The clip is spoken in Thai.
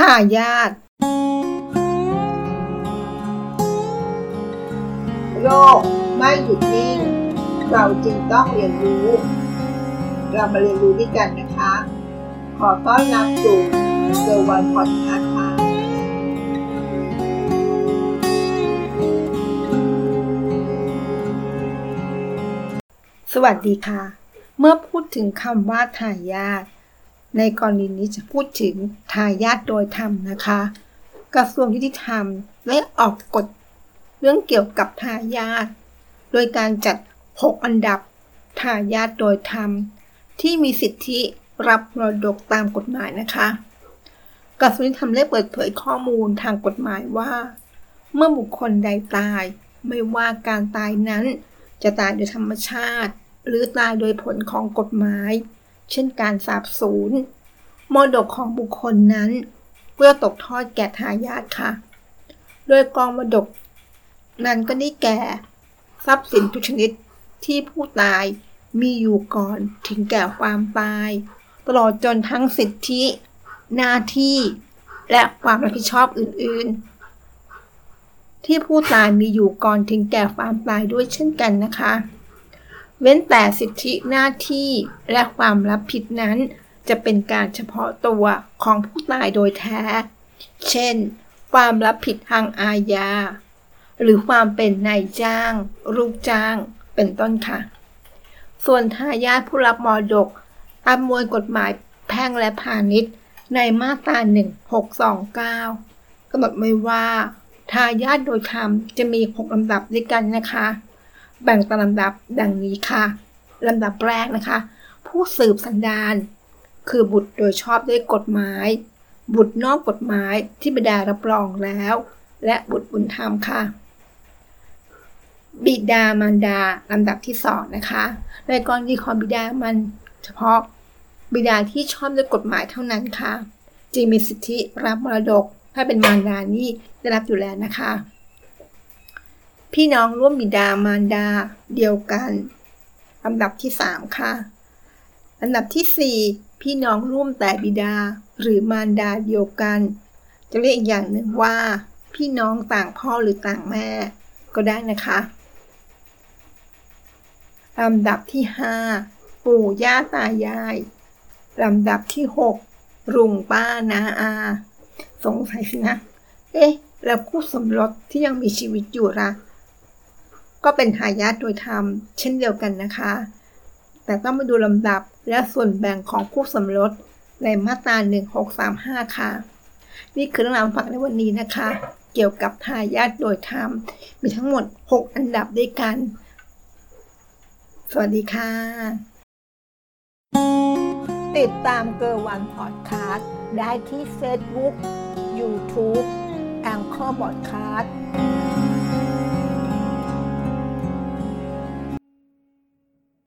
ทายาทโลกไม่หยุดนิ่ง เราจึงต้องเรียนรู้ เรามาเรียนรู้ด้วยกันนะคะ ขอต้อนรับสู่เซอร์วันพอดคาส์ค่ะสวัสดีค่ะ เมื่อพูดถึงคำว่าทายาท ในกรณีนี้จะพูดถึงทายาทโดยธรรมนะคะ กระทรวงยุติธรรมได้ออกกฎเรื่องเกี่ยวกับทายาทโดยการจัด 6 อันดับทายาทโดยธรรม ที่มีสิทธิรับมรดกตามกฎหมายนะคะ กระทรวงยุติธรรมได้เปิดเผยข้อมูลทางกฎหมายว่า เมื่อบุคคลใดตาย ไม่ว่าการตายนั้น จะตายโดยธรรมชาติ หรือตายโดยผลของกฎหมาย เช่นการสาบสูญมรดกของบุคคลนั้นเพื่อตกทอดแก่ทายาทค่ะ โดยกองมรดก นั้นก็ได้แก่ ทรัพย์สินทุกชนิดที่ผู้ตายมีอยู่ก่อนถึงแก่ความตาย ตลอดจนทั้งสิทธิ หน้าที่ และความรับผิดชอบอื่นๆ ที่ผู้ตายมีอยู่ก่อนถึงแก่ความตายด้วยเช่นกันนะคะ เว้นแต่สิทธิหน้าที่และความรับผิดนั้น จะเป็นการเฉพาะตัวของผู้ตายโดยแท้ เช่น ความรับผิดทางอาญา หรือความเป็นนายจ้าง ลูกจ้าง เป็นต้นค่ะ ส่วนทายาทผู้รับมรดกตามมวยกฎหมายแพ่งและพาณิชย์ ในมาตรา1629กำหนดไว้ว่าทายาทโดยธรรมจะมี 6 ลำดับด้วยกันนะคะ แบ่งตามลำดับดังนี้ค่ะลำดับแรกนะคะ ผู้สืบสันดานคือบุตรโดยชอบด้วยกฎหมาย บุตรนอกกฎหมายที่บิดารับรองแล้ว และบุตรบุญธรรมค่ะ บิดามารดาลำดับที่สองนะคะ ในกรณีของบิดามันเฉพาะบิดาที่ชอบด้วยกฎหมายเท่านั้นค่ะ จึงมีสิทธิรับมรดก ถ้าเป็นมารดานี่ได้รับอยู่แล้วนะคะ พี่น้องร่วมบิดามารดาเดียวกันลำดับที่สามค่ะอันดับที่ 4 พี่น้องร่วมแต่บิดาหรือมารดาเดียวกัน จะเรียกอีกอย่างหนึ่งว่า พี่น้องต่างพ่อหรือต่างแม่ ก็ได้นะคะลำดับที่ 5 ปู่ย่าตายายลำดับที่6ลุงป้านาอา สงสัยสินะ เอ๊ะ แล้วคู่สมรสที่ยังมีชีวิตอยู่ละ ก็เป็นทายาทโดยธรรม เช่นเดียวกันนะคะ แต่ต้องมาดูลำดับและส่วนแบ่งของคู่สมรสในมาตรา 1635 ค่ะ นี่คือเรื่องราวฝากในวันนี้นะคะ เกี่ยวกับทายาทโดยธรรม มีทั้งหมด 6 อันดับด้วยกัน สวัสดีค่ะ ติดตามเกอร์วันพอดคาสต์ได้ที่ Facebook YouTube แองเกอร์บอดคาสต์